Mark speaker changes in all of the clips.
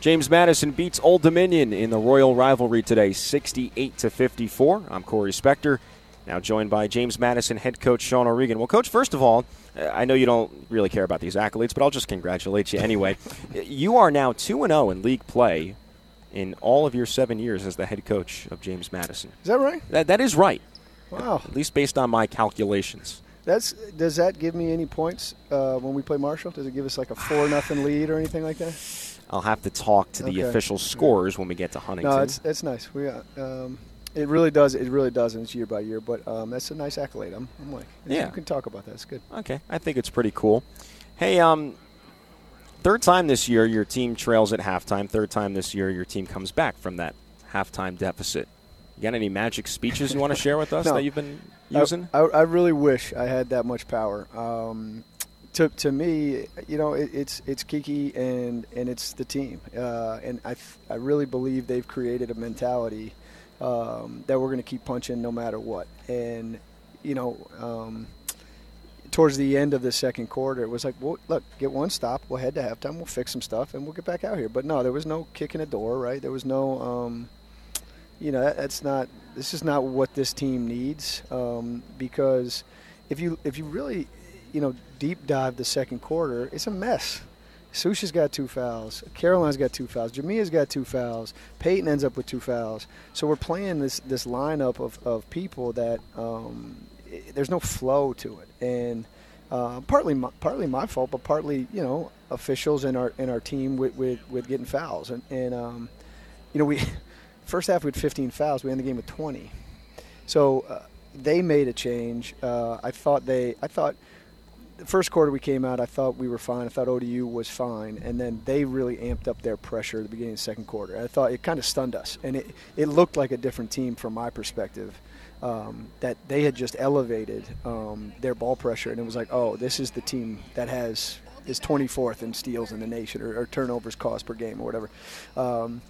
Speaker 1: James Madison beats Old Dominion in the Royal rivalry today, 68 to 54. I'm Corey Spector, now joined by James Madison head coach Sean O'Regan. Well, coach, first of all, I know you don't really care about these accolades, but I'll just congratulate you anyway. you are now 2 and 0 in league play in all of your seven years as the head coach of James Madison.
Speaker 2: Is that right?
Speaker 1: That, that is right.
Speaker 2: Wow.
Speaker 1: At least based on my calculations.
Speaker 2: That's does that give me any points uh, when we play Marshall? Does it give us like a four nothing lead or anything like that?
Speaker 1: I'll have to talk to the
Speaker 2: Okay.
Speaker 1: official scores when we get to Huntington.
Speaker 2: No, it's it's nice. We uh, um, it really does it really does, and it's year by year. But um, that's a nice accolade. I'm, I'm like,
Speaker 1: Yeah.
Speaker 2: you can talk about that. It's good.
Speaker 1: Okay, I think it's pretty cool. Hey, um, third time this year your team trails at halftime. Third time this year your team comes back from that halftime deficit. You got any magic speeches you want to share with us
Speaker 2: No.
Speaker 1: that you've been
Speaker 2: I-
Speaker 1: using?
Speaker 2: I, I really wish I had that much power. Um, to, to me, you know, it, it's it's Kiki and, and it's the team, uh, and I, I really believe they've created a mentality um, that we're going to keep punching no matter what. And you know, um, towards the end of the second quarter, it was like, well, look, get one stop, we'll head to halftime, we'll fix some stuff, and we'll get back out here. But no, there was no kicking a door, right? There was no. Um, you know that, that's not this is not what this team needs um, because if you if you really you know deep dive the second quarter it's a mess Susha's got two fouls Caroline's got two fouls Jamia's got two fouls Peyton ends up with two fouls so we're playing this this lineup of, of people that um, i there's no flow to it and uh, partly my, partly my fault but partly you know officials in our in our team with, with, with getting fouls and, and um, you know we first half we had 15 fouls. We ended the game with 20. So uh, they made a change. Uh, I thought they. I thought the first quarter we came out. I thought we were fine. I thought ODU was fine, and then they really amped up their pressure at the beginning of the second quarter. I thought it kind of stunned us, and it it looked like a different team from my perspective. Um, that they had just elevated um, their ball pressure, and it was like, oh, this is the team that has is 24th in steals in the nation or, or turnovers cost per game or whatever. Um,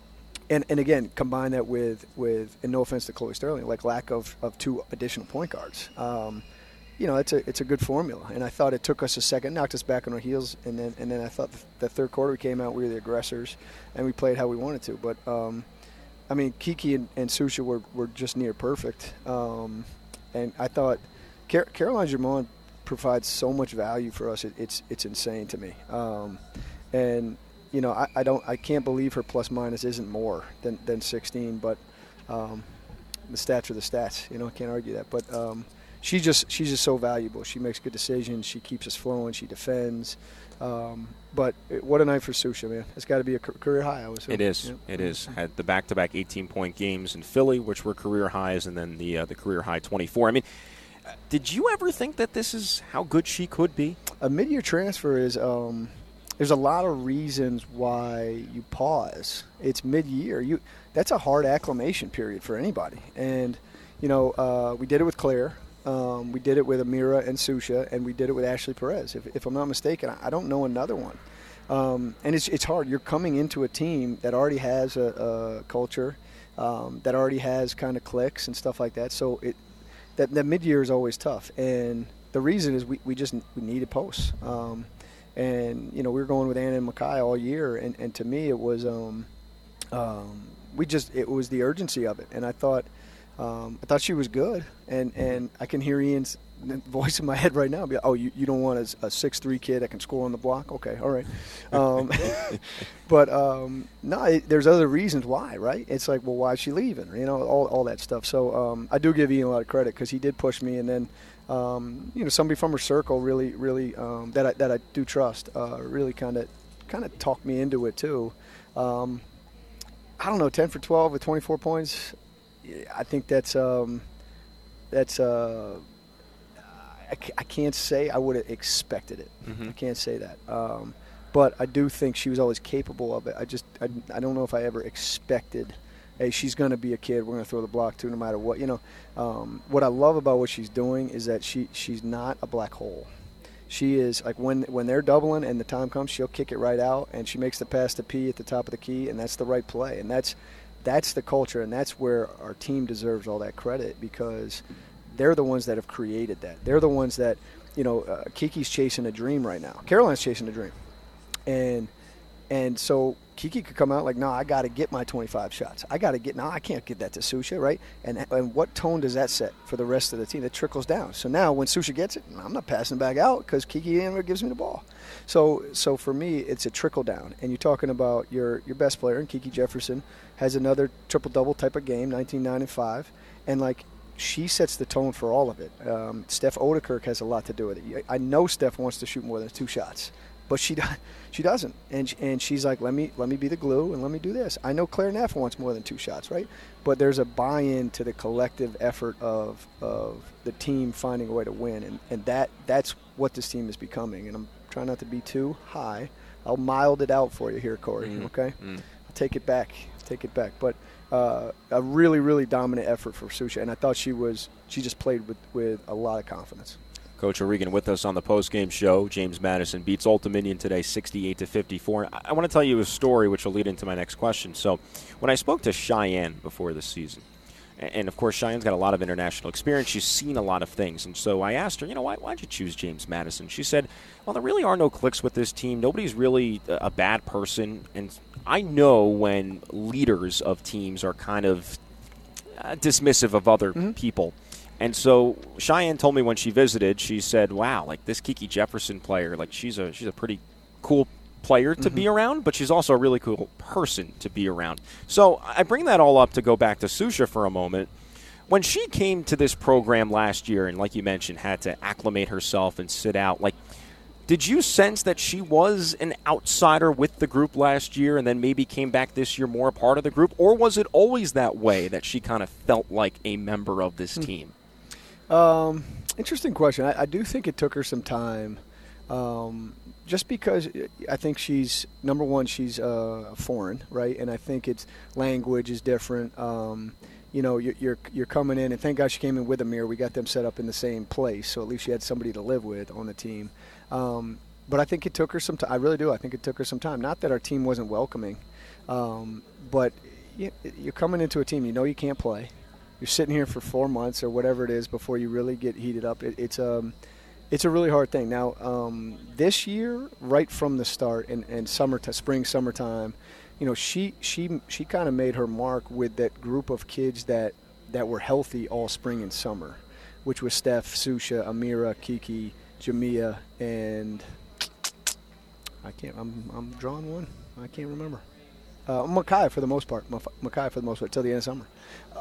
Speaker 2: and, and again, combine that with, with and no offense to Chloe Sterling, like lack of, of two additional point guards. Um, you know, it's a it's a good formula, and I thought it took us a second, knocked us back on our heels, and then and then I thought the third quarter we came out, we were the aggressors, and we played how we wanted to. But um, I mean, Kiki and, and Susha were, were just near perfect, um, and I thought Car- Caroline Germond provides so much value for us. It, it's it's insane to me, um, and you know, I, I don't, I can't believe her plus minus isn't more than, than 16, but um, the stats are the stats. You know, I can't argue that. But she's just, she's just so valuable. She makes good decisions. She keeps us flowing. She defends. Um, but what a night for Susha, man! It's got to be a career high. I was.
Speaker 1: It is. It is. Had the back-to-back 18-point games in Philly, which were career highs, and then the uh, the career high 24. I mean, uh, did you ever think that this is how good she could be?
Speaker 2: a mid-year transfer is um, there's a lot of reasons why you pause. It's mid-year. You that's a hard acclimation period for anybody. And you know, uh, we did it with Claire. Um, we did it with Amira and Susha, and we did it with Ashley Perez. If, if I'm not mistaken, I, don't know another one. Um, and it's it's hard. You're coming into a team that already has a, a culture, um, that already has kind of clicks and stuff like that. So it that, that mid year is always tough, and the reason is we, we just we needed posts, um, and you know we were going with Anna and Makai all year, and, and to me it was um, um, we just it was the urgency of it, and I thought um, I thought she was good, and and I can hear Ian's voice in my head right now. Be like, oh, you, you don't want a, a six three kid that can score on the block? Okay, all right. Um, but um, no, it, there's other reasons why, right? It's like, well, why is she leaving? You know, all, all that stuff. So um, I do give Ian a lot of credit because he did push me, and then um, you know somebody from her circle really, really um, that I, that I do trust, uh, really kind of kind of talked me into it too. Um, I don't know, ten for twelve with 24 points. I think that's um, that's. Uh, I, I can't say I would have expected it. I can't say that. Um, but I do think she was always capable of it. I just I, I don't know if I ever expected, hey, she's going to be a kid. We're going to throw the block to no matter what. You know, um, what I love about what she's doing is that she she's not a black hole. She is like when when they're doubling and the time comes, she'll kick it right out and she makes the pass to P at the top of the key, and that's the right play. And that's that's the culture, and that's where our team deserves all that credit because they're the ones that have created that. They're the ones that, you know, uh, Kiki's chasing a dream right now. Caroline's chasing a dream, and and so Kiki could come out like, no, I got to get my 25 shots. I got to get, no, I can't get that to Susha, right? And, and what tone does that set for the rest of the team? That trickles down. So now when Susha gets it, I'm not passing back out because Kiki never gives me the ball. So, so for me, it's a trickle down. And you're talking about your, your best player, and Kiki Jefferson has another triple double type of game, 19, 9, and 5. And like, she sets the tone for all of it. Um, Steph Ouderkirk has a lot to do with it. I know Steph wants to shoot more than two shots but she she doesn't, and and she's like, let me let me be the glue and let me do this. I know Claire Neff wants more than two shots, right? But there's a buy-in to the collective effort of of the team finding a way to win, and and that that's what this team is becoming. And I'm trying not to be too high. I'll mild it out for you here, Corey. Mm. Okay, mm. I'll take it back, take it back. But uh, a really really dominant effort for Susha, and I thought she was she just played with with a lot of confidence.
Speaker 1: Coach O'Regan with us on the post-game show. James Madison beats Old Dominion today 68 to 54. I want to tell you a story which will lead into my next question. So, when I spoke to Cheyenne before the season, and of course Cheyenne's got a lot of international experience, she's seen a lot of things, and so I asked her, you know, why, why'd you choose James Madison? She said, well, there really are no clicks with this team. Nobody's really a bad person, and I know when leaders of teams are kind of uh, dismissive of other mm-hmm. people. And so Cheyenne told me when she visited, she said, "Wow, like this Kiki Jefferson player, like she's a she's a pretty cool player to mm-hmm. be around, but she's also a really cool person to be around." So I bring that all up to go back to Susha for a moment. When she came to this program last year, and like you mentioned, had to acclimate herself and sit out, like. Did you sense that she was an outsider with the group last year and then maybe came back this year more a part of the group? Or was it always that way that she kind of felt like a member of this hmm. team?
Speaker 2: Um, interesting question. I, I, do think it took her some time, um, just because I think she's number one. She's uh, foreign, right? And I think it's language is different. Um, you know, you're, you're, you're coming in, and thank God she came in with Amir. We got them set up in the same place, so at least she had somebody to live with on the team. Um, but I think it took her some time. I really do. I think it took her some time. Not that our team wasn't welcoming, um, but you're coming into a team you know you can't play you're sitting here for four months or whatever it is before you really get heated up. It, it's um, it's a really hard thing. Now, um, this year, right from the start, and, and summer, to spring, summertime, you know, she she she kind of made her mark with that group of kids that that were healthy all spring and summer, which was Steph, Susha, Amira, Kiki, Jamia, and I can't. I'm I'm drawing one. I can't remember. Uh, Makai for the most part. Makai for the most part till the end of summer.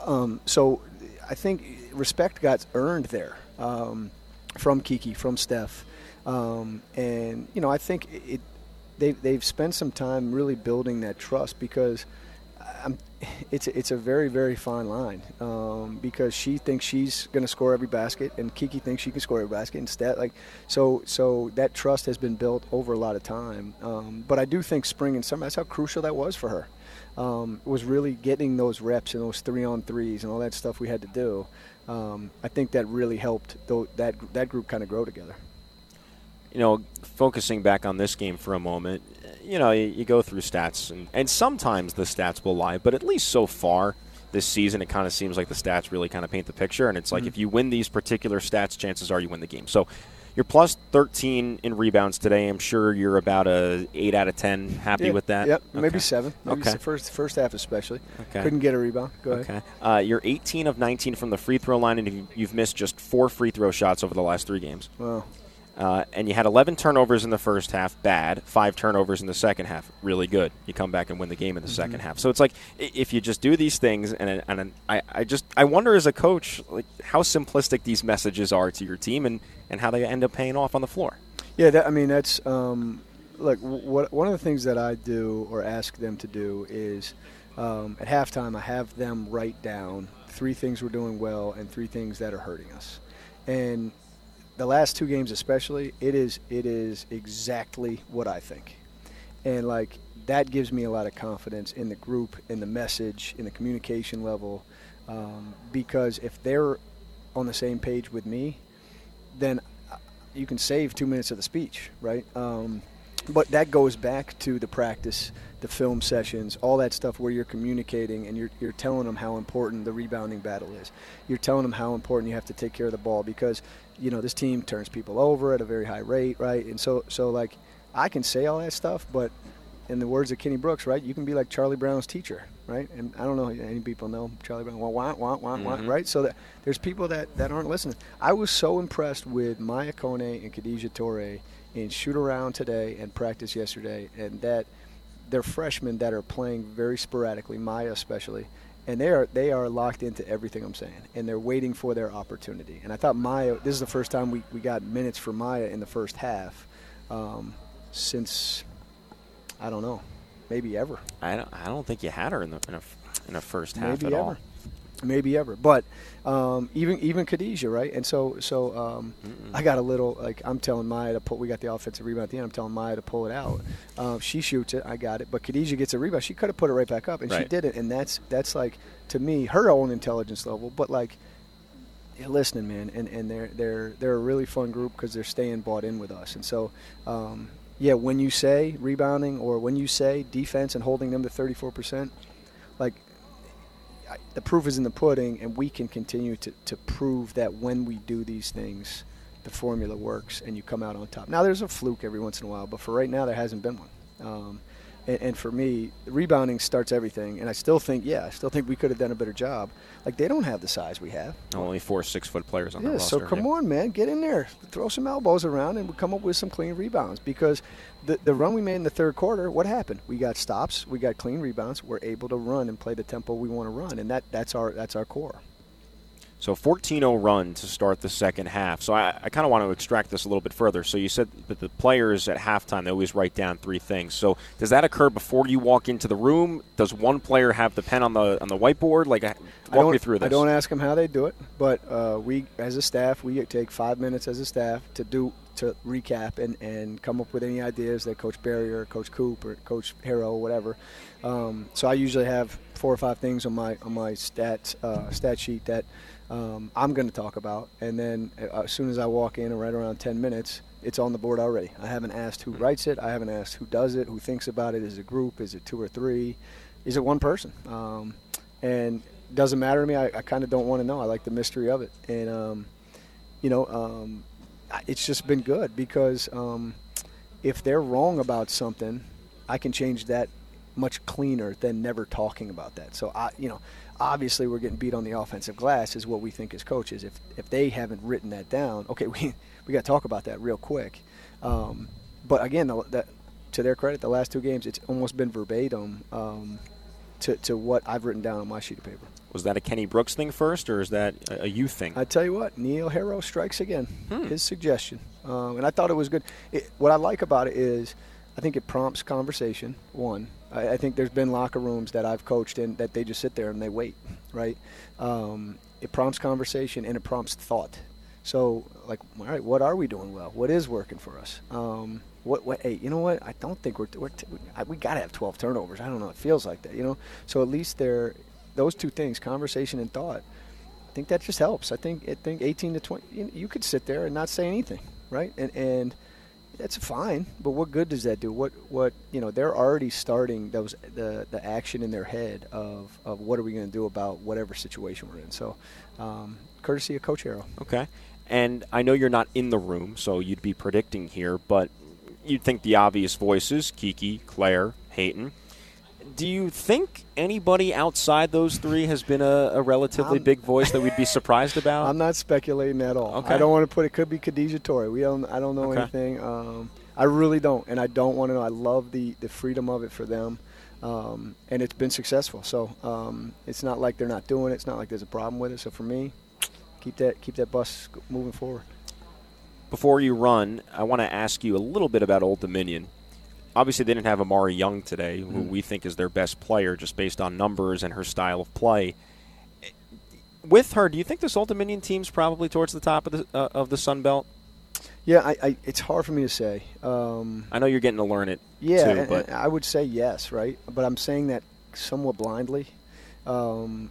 Speaker 2: Um, so I think respect got earned there um, from Kiki, from Steph, um, and you know I think it. They they've spent some time really building that trust because it's it's a very very fine line um, because she thinks she's going to score every basket and Kiki thinks she can score every basket instead like so so that trust has been built over a lot of time um, but I do think spring and summer that's how crucial that was for her um, was really getting those reps and those three on threes and all that stuff we had to do um, I think that really helped that that group kind of grow together.
Speaker 1: You know focusing back on this game for a moment you know, you, you go through stats, and, and sometimes the stats will lie, but at least so far this season, it kind of seems like the stats really kind of paint the picture. And it's like mm-hmm. if you win these particular stats, chances are you win the game. So you're plus 13 in rebounds today. I'm sure you're about a eight out of 10. Happy
Speaker 2: yeah,
Speaker 1: with that?
Speaker 2: Yep, okay. maybe seven. Maybe okay. First first half especially. Okay. Couldn't get a rebound. Go
Speaker 1: okay. ahead. Uh, you're 18 of 19 from the free throw line, and you've missed just four free throw shots over the last three games.
Speaker 2: Wow.
Speaker 1: Uh, and you had 11 turnovers in the first half, bad. Five turnovers in the second half, really good. You come back and win the game in the mm-hmm. second half. So it's like if you just do these things, and and I, I just I wonder as a coach like how simplistic these messages are to your team, and, and how they end up paying off on the floor.
Speaker 2: Yeah, that, I mean that's um, look. What one of the things that I do or ask them to do is um, at halftime I have them write down three things we're doing well and three things that are hurting us, and the last two games especially, it is it is exactly what I think, and like that gives me a lot of confidence in the group, in the message, in the communication level, um, because if they're on the same page with me, then you can save two minutes of the speech, right? Um, but that goes back to the practice, the film sessions, all that stuff where you're communicating and you're, you're telling them how important the rebounding battle is. You're telling them how important you have to take care of the ball because you know this team turns people over at a very high rate, right? And so so like I can say all that stuff, but in the words of Kenny Brooks, right? You can be like Charlie Brown's teacher, right? And I don't know any people know Charlie Brown. Wah, wah, wah, wah, wah,
Speaker 1: Mhm.
Speaker 2: right? So that there's people that, that aren't listening. I was so impressed with Maya Kone and Khadijah Torre in shoot around today and practice yesterday, and that they're freshmen that are playing very sporadically, Maya especially, and they are they are locked into everything I'm saying, and they're waiting for their opportunity. And I thought Maya, this is the first time we, we got minutes for Maya in the first half um, since I don't know, maybe ever,
Speaker 1: I don't, I don't think you had her in the in a, in a first half
Speaker 2: maybe
Speaker 1: at
Speaker 2: ever,
Speaker 1: all.
Speaker 2: Maybe ever. But um, even even Khadijah, right? And so so um, I got a little like I'm telling Maya to pull. We got the offensive rebound at the end. I'm telling Maya to pull it out. Um, she shoots it. I got it. But Khadijah gets a rebound. She could have put it right back up, and she did it. And that's that's like to me her own intelligence level. But like. Listening, man, and, and they're they're they're a really fun group because they're staying bought in with us, and so um, yeah, when you say rebounding or when you say defense and holding them to 34 percent, like The proof is in the pudding, and we can continue to, to prove that when we do these things, the formula works and you come out on top. Now, there's a fluke every once in a while, but for right now, there hasn't been one. Um, and, and for me, rebounding starts everything, and I still think, yeah, I still think we could have done a better job. Like, they don't have the size we have.
Speaker 1: Oh, only four six foot players on
Speaker 2: Yeah,
Speaker 1: the roster.
Speaker 2: so come on, man, get in there, throw some elbows around, and we come up with some clean rebounds. Because the the run we made in the third quarter, what happened? We got stops, we got clean rebounds, we're able to run and play the tempo we want to run, and that that's our that's our core.
Speaker 1: So 14-0 run to start the second half. So I, I kind of want to extract this a little bit further. So you said that the players at halftime they always write down three things. So does that occur before you walk into the room? Does one player have the pen on the on the whiteboard? Like, uh,
Speaker 2: I
Speaker 1: walk me through this.
Speaker 2: I don't ask them how they do it, but uh, we, as a staff, we take five minutes as a staff to do to recap and, and come up with any ideas that Coach Barry or Coach Coop or Coach Harrow, or whatever. Um, so I usually have four or five things on my on my stat uh, stat sheet that um, I'm going to talk about, and then uh, as soon as I walk in, right around 10 minutes, it's on the board already. I haven't asked who writes it. I haven't asked who does it, who thinks about it. Is it a group? Is it two or three? Is it one person? Um, and doesn't matter to me. I, I kind of don't want to know. I like the mystery of it, and um, you know, um, it's just been good because um, if they're wrong about something, I can change that much cleaner than never talking about that. So I, you know, obviously we're getting beat on the offensive glass is what we think as coaches. If if they haven't written that down, okay, we we got to talk about that real quick. Um, but again, the, that, to their credit, the last two games, it's almost been verbatim um, to to what I've written down on my sheet of paper.
Speaker 1: Was that a Kenny Brooks thing first, or is that a, you thing?
Speaker 2: I tell you what, Neil Harrow strikes again.
Speaker 1: Hmm.
Speaker 2: His suggestion, um, and I thought it was good. It, what I like about it is, I think it prompts conversation. One, I, I think there's been locker rooms that I've coached in that they just sit there and they wait, right? Um, it prompts conversation and it prompts thought. So, like, all right, what are we doing well? What is working for us? Um, what, what? Hey, you know what? I don't think we're, we're t- we got to have 12 turnovers. I don't know. It feels like that, you know. So at least they're those two things, conversation and thought. I think that just helps. I think I think 18 to 20, you, you could sit there and not say anything, right? And and that's fine. But what good does that do? What what you know? They're already starting those the the action in their head of of what are we going to do about whatever situation we're in. So, um, courtesy of Coach Harrow.
Speaker 1: Okay. And I know you're not in the room, so you'd be predicting here, but you'd think the obvious voices Kiki, Claire, Peyton. Do you think anybody outside those three has been a, a relatively
Speaker 2: I'm-
Speaker 1: big voice that we'd be surprised about?
Speaker 2: I'm not speculating at all.
Speaker 1: Okay.
Speaker 2: I don't want to put it. Could be Khadijah Torre. We don't. I don't know
Speaker 1: Okay.
Speaker 2: anything. Um, I really don't, and I don't want to know. I love the the freedom of it for them, um, and it's been successful. So um, it's not like they're not doing it. It's not like there's a problem with it. So for me, keep that keep that bus moving forward.
Speaker 1: Before you run, I want to ask you a little bit about Old Dominion. Obviously, they didn't have Amari Young today, who
Speaker 2: Mhm.
Speaker 1: we think is their best player just based on numbers and her style of play. With her, do you think this Old Dominion team's probably towards the top of the uh, of the Sun Belt?
Speaker 2: Yeah, I, I, it's hard for me to say. Um,
Speaker 1: I know you're getting to learn it
Speaker 2: Yeah,
Speaker 1: too, but
Speaker 2: I would say yes, right? But I'm saying that somewhat blindly. Um,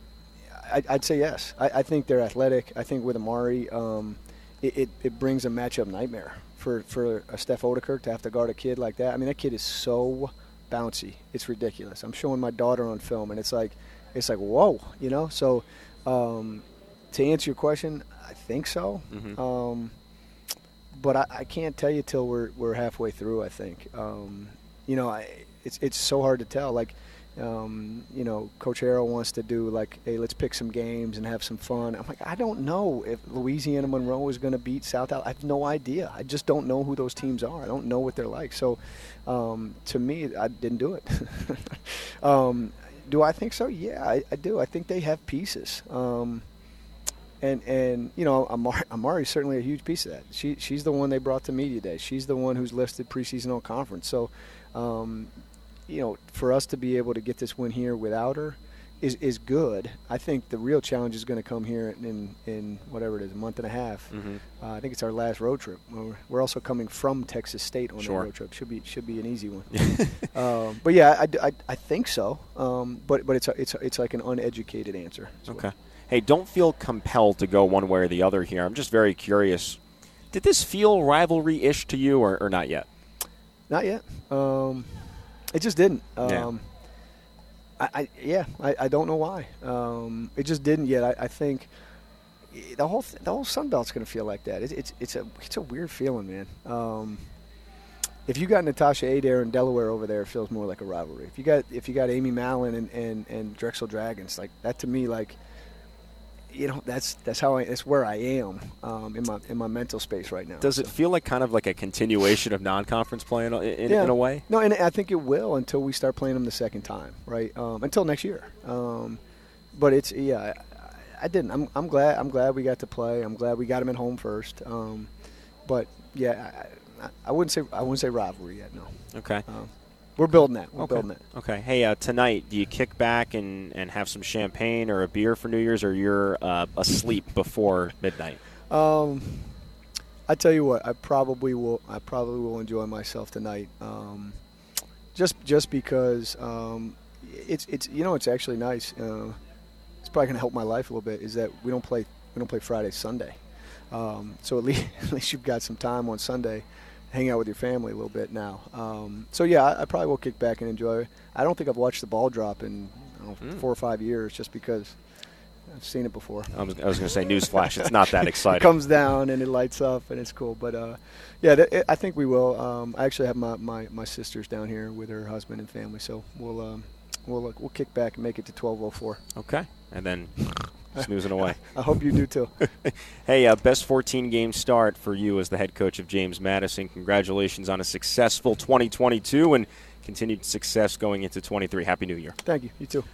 Speaker 2: I, I'd say yes. I, I think they're athletic. I think with Amari, um, it, it, it brings a matchup nightmare for, for a Steph Ouderkirk to have to guard a kid like that. I mean, that kid is so bouncy. It's ridiculous. I'm showing my daughter on film, and it's like, it's like whoa, you know. So, um, to answer your question, I think so.
Speaker 1: Mhm.
Speaker 2: Um, but I, I can't tell you till we're we're halfway through. I think. Um, you know, I, it's it's so hard to tell. Like, um, you know, Coach Harrow wants to do like, hey, let's pick some games and have some fun. I'm like, I don't know if Louisiana Monroe is going to beat South. Al- I have no idea. I just don't know who those teams are. I don't know what they're like. So, um, to me, I didn't do it. um, do I think so? Yeah, I, I, do. I think they have pieces. Um, and and you know, Amari, Amari's certainly a huge piece of that. She she's the one they brought to media day. She's the one who's listed preseason all conference. So, um, you know, for us to be able to get this win here without her is is good. I think the real challenge is going to come here in in whatever it is, a month and a half. Mm-hmm. Uh, I think it's our last road trip. We're, we're also coming from Texas State on
Speaker 1: sure.
Speaker 2: that road trip. Should be should be an easy one. um, but yeah, I, I, I think so. Um, but but it's a, it's a, it's like an uneducated answer.
Speaker 1: Okay. Hey, don't feel compelled to go one way or the other here. I'm just very curious. Did this feel rivalry ish to you or, or, not yet?
Speaker 2: Not yet. Um, it just didn't.
Speaker 1: Um, yeah.
Speaker 2: I, I, yeah, I, I, don't know why. Um, it just didn't yet. I, I, think the whole the whole Sun Belt's going to feel like that. It, it's it's a it's a weird feeling, man. Um, if you got Natasha Adair in Delaware over there, it feels more like a rivalry. If you got if you got Amy Mallon and, and, and Drexel Dragons, like that to me, like – you know that's that's how I that's where I am um, in my in my mental space right now.
Speaker 1: Does so. it feel like kind of like a continuation of non-conference play in, in,
Speaker 2: yeah.
Speaker 1: in, a way?
Speaker 2: No, and I think it will until we start playing them the second time, right? Um, until next year. Um, but it's yeah, I, I, didn't. I'm, I'm glad. I'm glad we got to play. I'm glad we got them at home first. Um, but yeah, I, I, wouldn't say I wouldn't say rivalry yet. No.
Speaker 1: Okay.
Speaker 2: We're building that. We're
Speaker 1: okay.
Speaker 2: building it.
Speaker 1: Okay. Hey, uh, tonight, do you kick back and, and have some champagne or a beer for New Year's, or you're uh, asleep before midnight?
Speaker 2: Um, I tell you what, I probably will. I probably will enjoy myself tonight. Um, just just because um, it's it's you know it's actually nice. Uh, it's probably gonna help my life a little bit. Is that we don't play we don't play Friday Sunday, um, so at least at least you've got some time on Sunday hang out with your family a little bit now. Um, so yeah, I, I, probably will kick back and enjoy. I don't think I've watched the ball drop in know, mm. four or five years, just because I've seen it before.
Speaker 1: I was, was going to say, newsflash, it's not that exciting.
Speaker 2: it comes down and it lights up and it's cool. But uh, yeah, th- it, I think we will. Um, I actually have my, my, my sisters down here with her husband and family, so we'll um, we'll we'll kick back and make it to 12:04.
Speaker 1: Okay, and then snoozing away.
Speaker 2: I hope you do too.
Speaker 1: hey, uh, best 14 game start for you as the head coach of James Madison. Congratulations on a successful 2022 and continued success going into 23. Happy New Year.
Speaker 2: Thank you. You too.